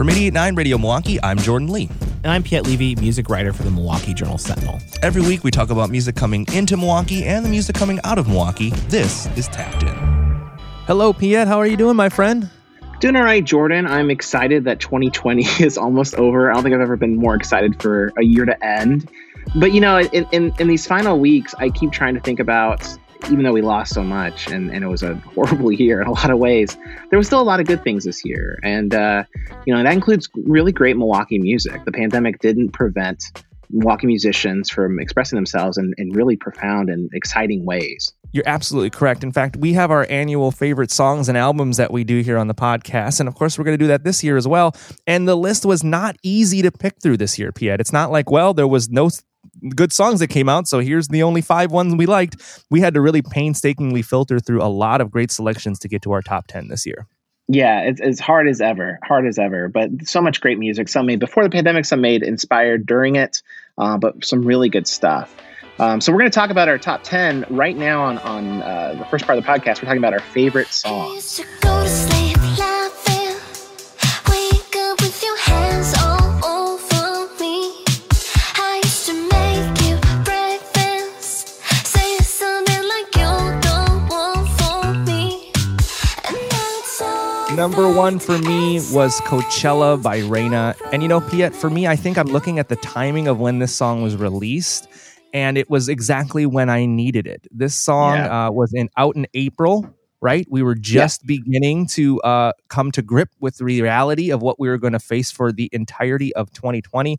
From 889 Radio Milwaukee, I'm Jordan Lee. And I'm Piet Levy, music writer for the Milwaukee Journal Sentinel. Every week we talk about music coming into Milwaukee and the music coming out of Milwaukee. This is Tapped In. Hello, Piet. How are you doing, my friend? Doing all right, Jordan. I'm excited that 2020 is almost over. I don't think I've ever been more excited for a year to end. But you know, in, in, in these final weeks, I keep trying to think about even though we lost so much and, and it was a horrible year in a lot of ways, there was still a lot of good things this year. And, uh, you know, that includes really great Milwaukee music. The pandemic didn't prevent Milwaukee musicians from expressing themselves in, in really profound and exciting ways. You're absolutely correct. In fact, we have our annual favorite songs and albums that we do here on the podcast. And of course, we're going to do that this year as well. And the list was not easy to pick through this year, Piet. It's not like, well, there was no good songs that came out. So here's the only five ones we liked. We had to really painstakingly filter through a lot of great selections to get to our top 10 this year. Yeah, it's as hard as ever, hard as ever. But so much great music. Some made before the pandemic, some made inspired during it, uh, but some really good stuff. Um, so we're going to talk about our top 10 right now on, on uh, the first part of the podcast. We're talking about our favorite songs. Number one for me was Coachella by Reyna. And you know, Piet, for me, I think I'm looking at the timing of when this song was released, and it was exactly when I needed it. This song yeah. uh, was in out in April, right? We were just yeah. beginning to uh, come to grip with the reality of what we were going to face for the entirety of 2020.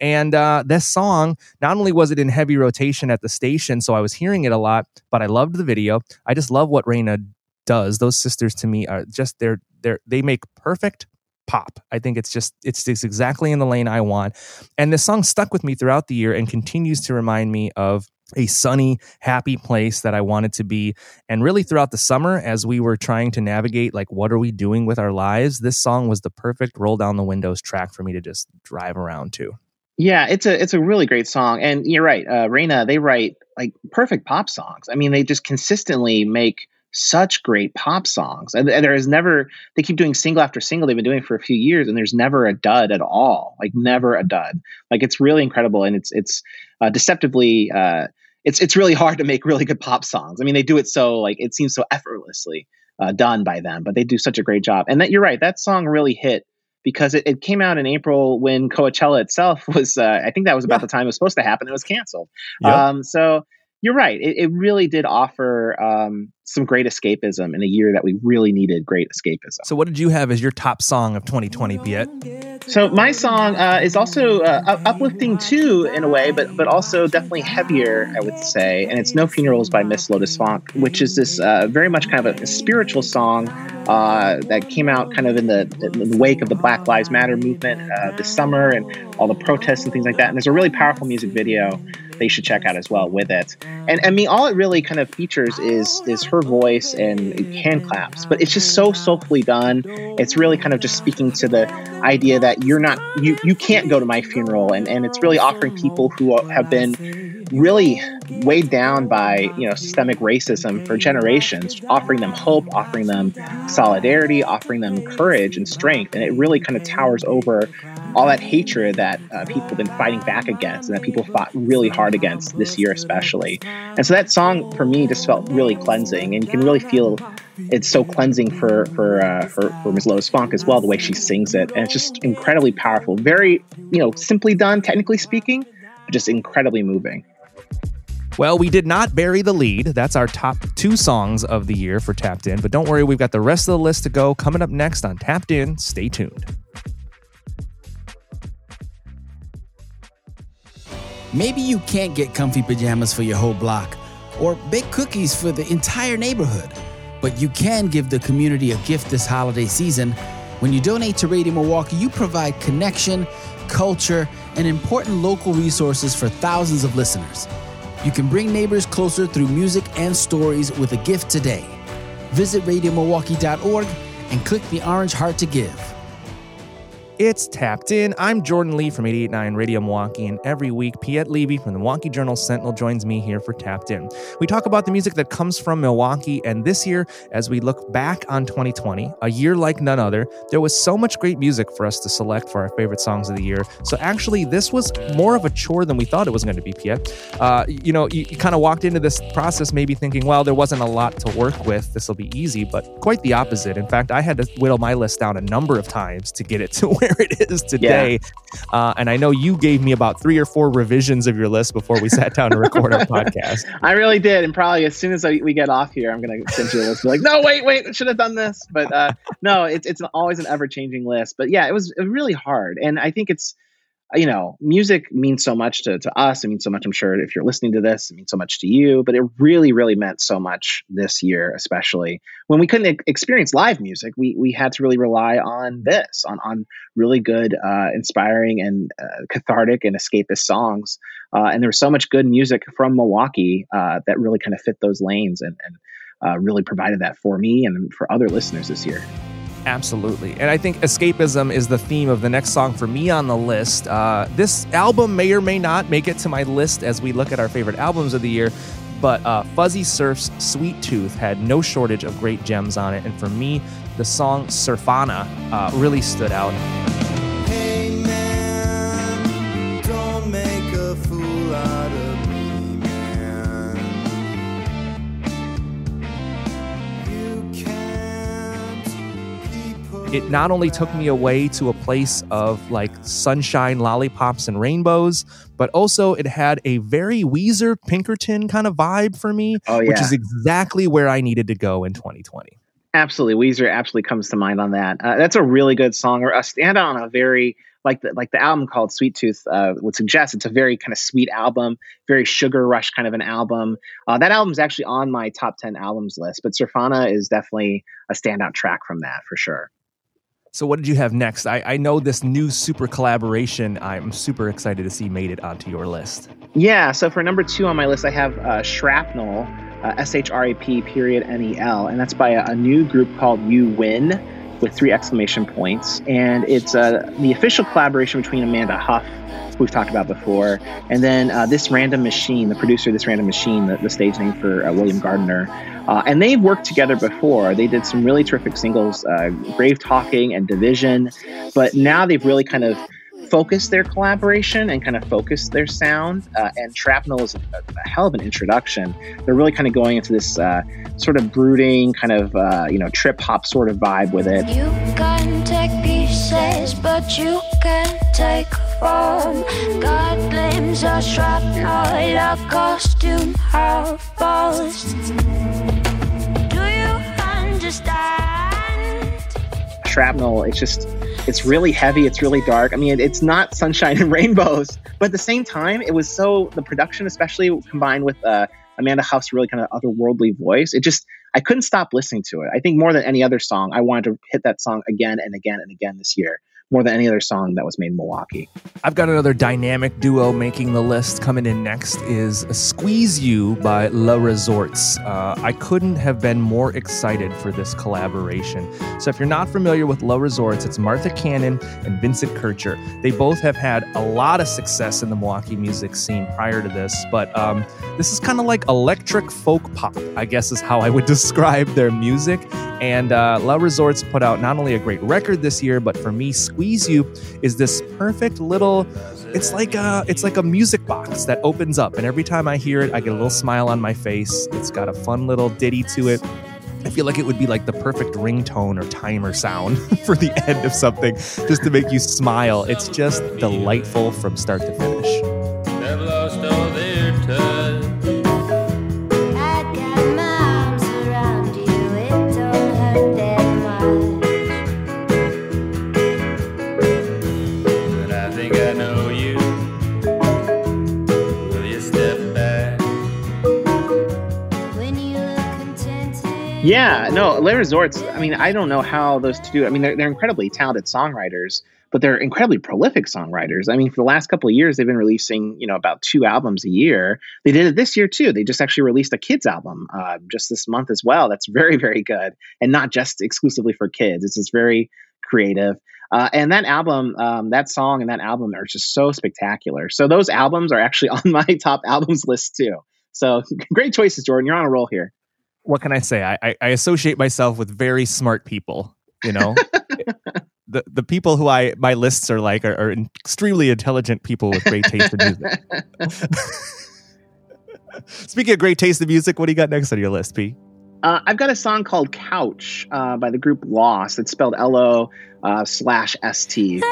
And uh, this song, not only was it in heavy rotation at the station, so I was hearing it a lot, but I loved the video. I just love what Reyna does. Those sisters to me are just they're they they make perfect pop. I think it's just it's, it's exactly in the lane I want. And this song stuck with me throughout the year and continues to remind me of a sunny, happy place that I wanted to be. And really throughout the summer, as we were trying to navigate, like, what are we doing with our lives? This song was the perfect roll down the windows track for me to just drive around to. Yeah, it's a it's a really great song, and you're right, uh, Reyna. They write like perfect pop songs. I mean, they just consistently make such great pop songs. And, and there is never, they keep doing single after single. They've been doing for a few years and there's never a dud at all. Like never a dud. Like it's really incredible. And it's, it's uh, deceptively, uh, it's, it's really hard to make really good pop songs. I mean, they do it so like, it seems so effortlessly uh, done by them, but they do such a great job. And that you're right. That song really hit because it, it came out in April when Coachella itself was, uh, I think that was about yeah. the time it was supposed to happen. It was canceled. Yep. Um, so, you're right. It, it really did offer um, some great escapism in a year that we really needed great escapism. So, what did you have as your top song of 2020, Piet? So, my song uh, is also uh, uplifting too, in a way, but but also definitely heavier, I would say. And it's "No Funerals" by Miss Lotus Funk, which is this uh, very much kind of a, a spiritual song uh, that came out kind of in the, in the, wake of the Black Lives Matter movement uh, this summer and all the protests and things like that. And there's a really powerful music video they should check out as well with it. And oh. I mean, all it really kind of features is is her voice and hand claps, but it's just so soulfully done. It's really kind of just speaking to the idea that you're not you you can't go to my funeral, and and it's really offering people who have been really weighed down by you know systemic racism for generations, offering them hope, offering them solidarity, offering them courage and strength, and it really kind of towers over all that hatred that uh, people have been fighting back against and that people fought really hard against this year especially and so that song for me just felt really cleansing and you can really feel it's so cleansing for for uh, for, for Ms. Lotus Funk as well the way she sings it and it's just incredibly powerful very you know simply done technically speaking but just incredibly moving well, we did not bury the lead. That's our top two songs of the year for Tapped In. But don't worry, we've got the rest of the list to go coming up next on Tapped In. Stay tuned. Maybe you can't get comfy pajamas for your whole block or bake cookies for the entire neighborhood, but you can give the community a gift this holiday season. When you donate to Radio Milwaukee, you provide connection, culture, and important local resources for thousands of listeners. You can bring neighbors closer through music and stories with a gift today. Visit radiomilwaukee.org and click the orange heart to give. It's Tapped In. I'm Jordan Lee from 889 Radio Milwaukee, and every week, Piet Levy from the Milwaukee Journal Sentinel joins me here for Tapped In. We talk about the music that comes from Milwaukee, and this year, as we look back on 2020, a year like none other, there was so much great music for us to select for our favorite songs of the year. So actually, this was more of a chore than we thought it was going to be, Piet. Uh, you know, you, you kind of walked into this process maybe thinking, well, there wasn't a lot to work with. This will be easy, but quite the opposite. In fact, I had to whittle my list down a number of times to get it to where it is today. Yeah. Uh, and I know you gave me about three or four revisions of your list before we sat down to record our podcast. I really did. And probably as soon as I, we get off here, I'm going to send you a list. Be like, no, wait, wait, I should have done this. But uh, no, it's, it's always an ever changing list. But yeah, it was really hard. And I think it's, you know, music means so much to, to us. It means so much, I'm sure, if you're listening to this, it means so much to you. But it really, really meant so much this year, especially when we couldn't experience live music. We, we had to really rely on this, on, on really good, uh, inspiring, and uh, cathartic and escapist songs. Uh, and there was so much good music from Milwaukee uh, that really kind of fit those lanes and, and uh, really provided that for me and for other listeners this year. Absolutely. And I think escapism is the theme of the next song for me on the list. Uh, this album may or may not make it to my list as we look at our favorite albums of the year, but uh, Fuzzy Surf's Sweet Tooth had no shortage of great gems on it. And for me, the song Surfana uh, really stood out. It not only took me away to a place of like sunshine, lollipops, and rainbows, but also it had a very Weezer Pinkerton kind of vibe for me, oh, yeah. which is exactly where I needed to go in 2020. Absolutely, Weezer absolutely comes to mind on that. Uh, that's a really good song, or a standout on a very like the like the album called Sweet Tooth uh, would suggest. It's a very kind of sweet album, very sugar rush kind of an album. Uh, that album is actually on my top ten albums list, but Surfana is definitely a standout track from that for sure. So, what did you have next? I, I know this new super collaboration. I'm super excited to see made it onto your list. Yeah. So, for number two on my list, I have uh, Shrapnel, uh, S H R A P period N E L, and that's by a, a, new group called You Win with three exclamation points. And it's uh, the official collaboration between Amanda Huff, we've talked about before, and then uh, this random machine, the producer of this random machine, the, the stage name for uh, William Gardner. Uh, and they've worked together before. They did some really terrific singles, uh, Grave Talking and Division. But now they've really kind of focused their collaboration and kind of focused their sound. Uh, and Shrapnel is a, a, hell of an introduction. They're really kind of going into this uh, sort of brooding, kind of, you know, trip hop sort of vibe with it. You can take pieces, but you can take form. God blames a shrapnel, a costume, half Shrapnel, it's just, it's really heavy. It's really dark. I mean, it's not sunshine and rainbows, but at the same time, it was so, the production, especially combined with uh, Amanda Huff's really kind of otherworldly voice, it just, I couldn't stop listening to it. I think more than any other song, I wanted to hit that song again and again and again this year more than any other song that was made in Milwaukee. I've got another dynamic duo making the list. Coming in next is Squeeze You by La Resorts. Uh, I couldn't have been more excited for this collaboration. So, if you're not familiar with La Resorts, it's Martha Cannon and Vincent Kircher. They both have had a lot of success in the Milwaukee music scene prior to this, but um, this is kind of like electric folk pop, I guess is how I would describe their music. And uh, La Resorts put out not only a great record this year, but for me, Squeeze You is this perfect little. It's like a it's like a music box that opens up, and every time I hear it, I get a little smile on my face. It's got a fun little ditty to it. I feel like it would be like the perfect ringtone or timer sound for the end of something, just to make you smile. It's just delightful from start to finish. Yeah, no, La Resorts. I mean, I don't know how those two. I mean, they're, they're incredibly talented songwriters, but they're incredibly prolific songwriters. I mean, for the last couple of years, they've been releasing, you know, about two albums a year. They did it this year too. They just actually released a kids album uh, just this month as well. That's very, very good, and not just exclusively for kids. It's just very creative. Uh, and that album, um, that song and that album are just so spectacular. So those albums are actually on my top albums list too. So great choices, Jordan. You're on a roll here. What can I say? I, I, I associate myself with very smart people. You know, the the people who I my lists are like are, are extremely intelligent people with great taste in music. Speaking of great taste in music, what do you got next on your list, P? Uh, I've got a song called Couch uh, by the group Lost. It's spelled L O uh, slash S T.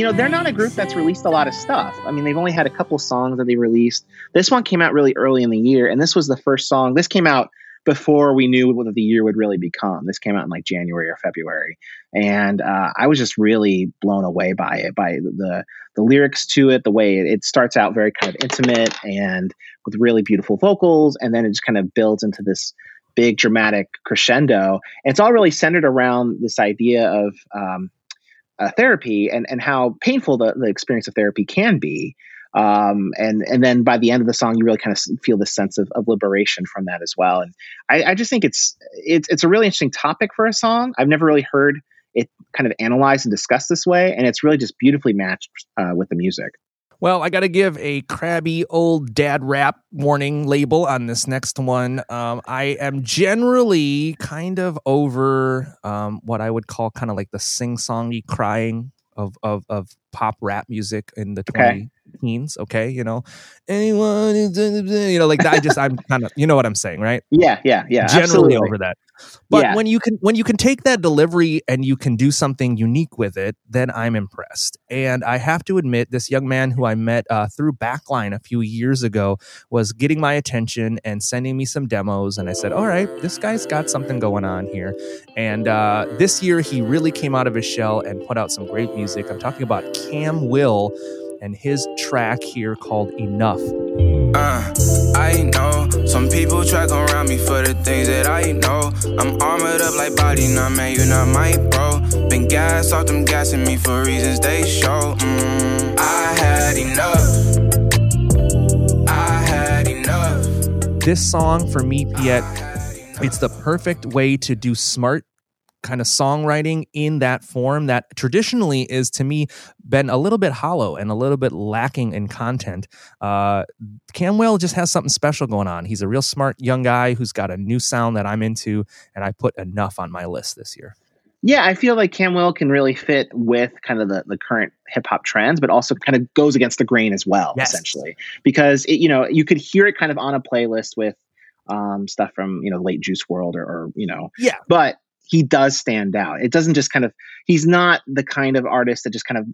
you know, they're not a group that's released a lot of stuff. I mean, they've only had a couple songs that they released. This one came out really early in the year, and this was the first song. This came out before we knew what the year would really become. This came out in like January or February, and uh, I was just really blown away by it, by the the lyrics to it, the way it starts out very kind of intimate and with really beautiful vocals, and then it just kind of builds into this big dramatic crescendo. And it's all really centered around this idea of um, uh, therapy and and how painful the, the experience of therapy can be. Um, and and then by the end of the song, you really kind of feel this sense of, of liberation from that as well. And I, I just think it's it's it's a really interesting topic for a song. I've never really heard it kind of analyzed and discussed this way, and it's really just beautifully matched uh, with the music. Well, I got to give a crabby old dad rap warning label on this next one. Um, I am generally kind of over um, what I would call kind of like the sing songy crying of, of, of pop rap music in the 20 okay. Teens. Okay. You know, anyone, you know, like that. I just, I'm kind of, you know what I'm saying, right? Yeah. Yeah. Yeah. Generally absolutely. over that. But yeah. when you can when you can take that delivery and you can do something unique with it, then I'm impressed. And I have to admit, this young man who I met uh, through Backline a few years ago was getting my attention and sending me some demos. And I said, "All right, this guy's got something going on here." And uh, this year, he really came out of his shell and put out some great music. I'm talking about Cam Will and his track here called Enough. Uh, I know some people try around me for the things that I know. I'm armored up like body, not man, you not my bro. Been gas off them gassing me for reasons they show. Mm, I had enough. I had enough. This song for me, Piet, it's the perfect way to do smart kind of songwriting in that form that traditionally is to me been a little bit hollow and a little bit lacking in content. Uh, Cam Will just has something special going on. He's a real smart young guy who's got a new sound that I'm into, and I put enough on my list this year. Yeah, I feel like Cam Will can really fit with kind of the, the current hip hop trends, but also kind of goes against the grain as well, yes. essentially. Because it, you know, you could hear it kind of on a playlist with um, stuff from you know late Juice WRLD or, or you know, yeah. But he does stand out. It doesn't just kind of he's not the kind of artist that just kind of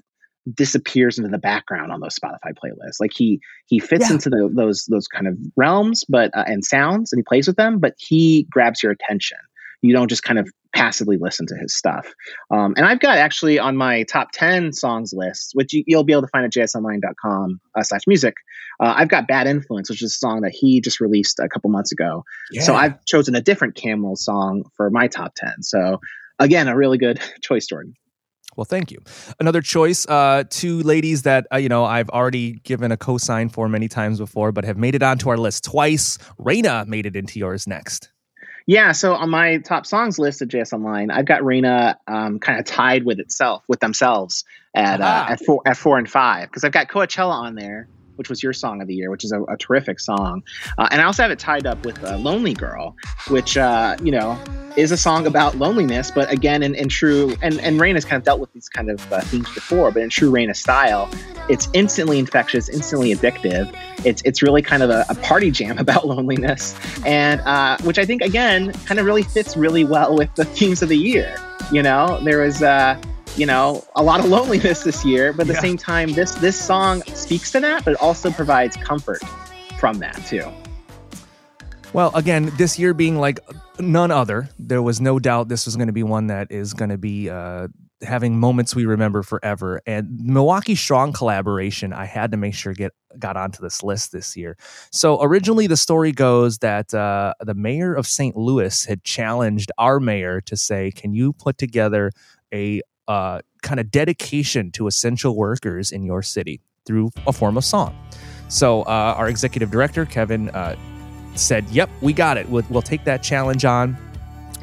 disappears into the background on those Spotify playlists. Like he he fits yeah. into the, those those kind of realms, but uh, and sounds, and he plays with them. But he grabs your attention. You don't just kind of passively listen to his stuff. Um, and I've got actually on my top 10 songs list, which you, will be able to find at jsonline.com uh, slash music. Uh, I've got Bad Influence, which is a song that he just released a couple months ago. Yeah. So I've chosen a different Cam Will song for my top 10. So again, a really good choice, Jordan. Well, thank you. Another choice, uh, two ladies that uh, you know I've already given a cosign for many times before, but have made it onto our list twice. Reyna made it into yours next. Yeah, so on my top songs list at JS Online, I've got Reyna um, kind of tied with itself, with themselves at uh, at four at four and five because I've got Coachella on there, which was your song of the year, which is a, a terrific song. Uh, and I also have it tied up with uh, Lonely Girl, which, uh, you know, is a song about loneliness, but again, in, in true, and, and Rain has kind of dealt with these kind of uh, themes before, but in true Reyna style, it's instantly infectious, instantly addictive. It's, it's really kind of a, a party jam about loneliness, and uh, which I think, again, kind of really fits really well with the themes of the year. You know, there was, uh, you know, a lot of loneliness this year, but at the same time, this this song speaks to that, but it also provides comfort from that too. Well, again, this year being like none other, there was no doubt this was going to be one that is going to be uh, having moments we remember forever. And Milwaukee Strong collaboration, I had to make sure get got onto this list this year. So originally, the story goes that uh, the mayor of St. Louis had challenged our mayor to say, "Can you put together a uh, kind of dedication to essential workers in your city through a form of song?" So uh, our executive director Kevin uh, said, "Yep, we got it. We'll, we'll take that challenge on.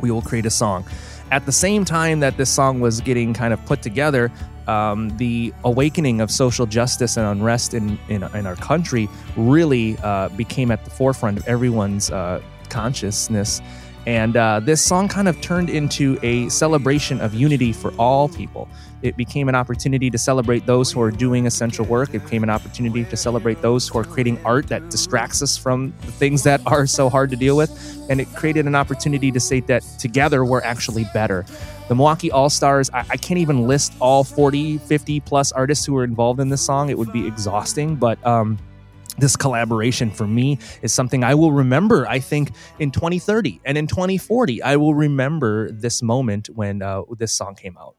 We will create a song." at the same time that this song was getting kind of put together, um, the awakening of social justice and unrest in, in, in our country really uh, became at the forefront of everyone's uh, consciousness. And uh, this song kind of turned into a celebration of unity for all people. It became an opportunity to celebrate those who are doing essential work. It became an opportunity to celebrate those who are creating art that distracts us from the things that are so hard to deal with. And it created an opportunity to say that together we're actually better. The Milwaukee All Stars, I, I can't even list all 40, 50 plus artists who were involved in this song. It would be exhausting, but. Um, this collaboration for me is something I will remember, I think, in 2030 and in 2040. I will remember this moment when uh, this song came out.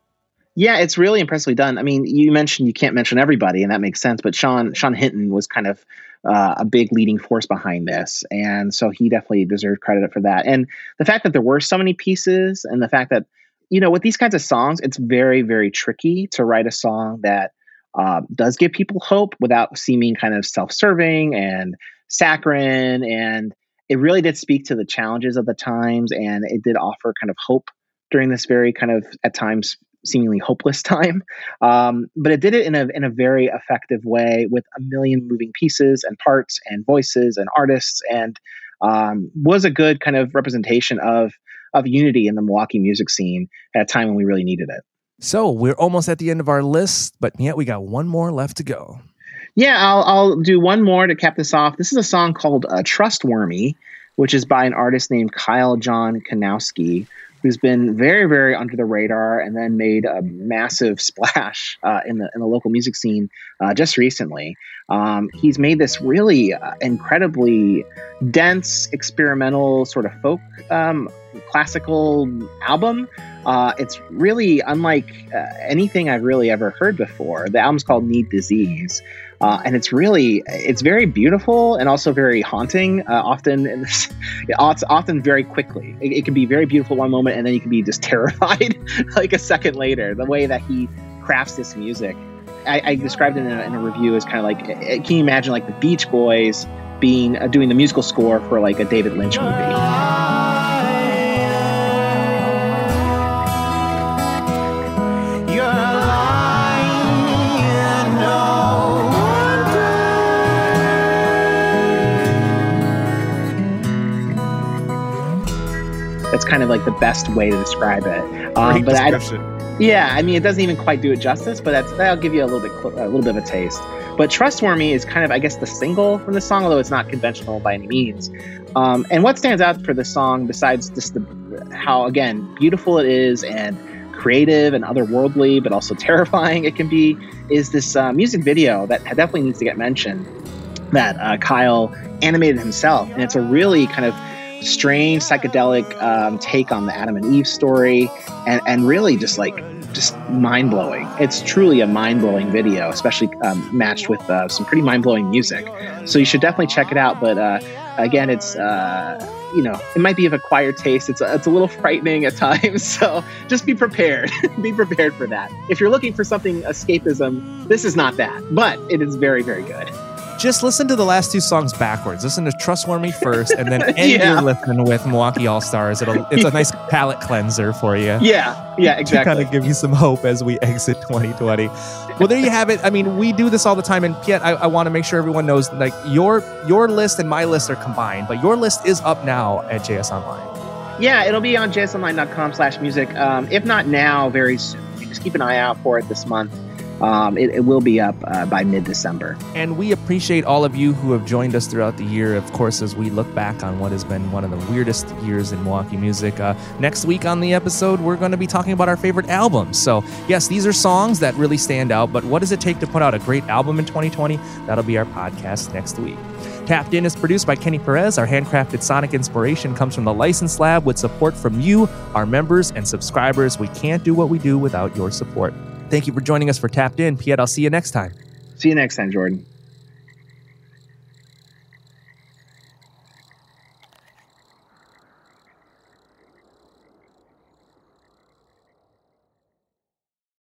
Yeah, it's really impressively done. I mean, you mentioned you can't mention everybody, and that makes sense. But Sean Sean Hinton was kind of uh, a big leading force behind this, and so he definitely deserved credit for that. And the fact that there were so many pieces, and the fact that you know, with these kinds of songs, it's very very tricky to write a song that uh, does give people hope without seeming kind of self-serving and saccharine. And it really did speak to the challenges of the times and it did offer kind of hope during this very kind of at times seemingly hopeless time. Um, but it did it in a, in a very effective way with a million moving pieces and parts and voices and artists and um, was a good kind of representation of of unity in the milwaukee music scene at a time when we really needed it so we're almost at the end of our list, but yet we got one more left to go. Yeah, I'll, I'll do one more to cap this off. This is a song called uh, Trustwormy, which is by an artist named Kyle John Kanowski, who's been very, very under the radar and then made a massive splash uh, in the in the local music scene uh, just recently. Um, he's made this really uh, incredibly dense, experimental sort of folk um, classical album uh, it's really unlike uh, anything I've really ever heard before. The album's called Need Disease, uh, and it's really it's very beautiful and also very haunting. Uh, often, it's often very quickly. It, it, can be very beautiful one moment, and then you can be just terrified like a second later. The way that he crafts this music, I, I described it in a, in a, review as kind of like, can you imagine like the Beach Boys being uh, doing the musical score for like a David Lynch movie? Kind of like the best way to describe it. Um, but I, yeah, I mean, it doesn't even quite do it justice, but that's that'll give you a little bit a little bit of a taste. But Trustwormy is kind of, I guess, the single from the song, although it's not conventional by any means. Um, and what stands out for the song, besides just the how again beautiful it is and creative and otherworldly, but also terrifying it can be, is this uh, music video that definitely needs to get mentioned. That uh, Kyle animated himself, and it's a really kind of strange psychedelic um, take on the Adam and Eve story, and and really just like just mind blowing. It's truly a mind blowing video, especially um, matched with uh, some pretty mind blowing music. So you should definitely check it out. But uh, again, it's uh, you know it might be of acquired taste. It's a, it's a little frightening at times. So just be prepared. be prepared for that. If you're looking for something escapism, this is not that, but it is very very good just listen to the last two songs backwards. Listen to Trustwormy first, and then end yeah. your listen with Milwaukee All Stars. It'll it's a nice palate cleanser for you. Yeah, yeah, exactly. To kind of give you some hope as we exit 2020. well, there you have it. I mean, we do this all the time, and Piet, I, I want to make sure everyone knows like your your list and my list are combined, but your list is up now at JS Online. Yeah, it'll be on jsonline.com slash music. Um, if not now, very soon. Just keep an eye out for it this month um, it, it, will be up uh, by mid December. And we appreciate all of you who have joined us throughout the year, of course, as we look back on what has been one of the weirdest years in Milwaukee music. Uh, next week on the episode, we're going to be talking about our favorite albums. So, yes, these are songs that really stand out, but what does it take to put out a great album in 2020? That'll be our podcast next week. Tapped In is produced by Kenny Perez. Our handcrafted sonic inspiration comes from the License Lab with support from you, our members and subscribers. We can't do what we do without your support. Thank you for joining us for Tapped In. Piet, I'll see you next time. See you next time, Jordan.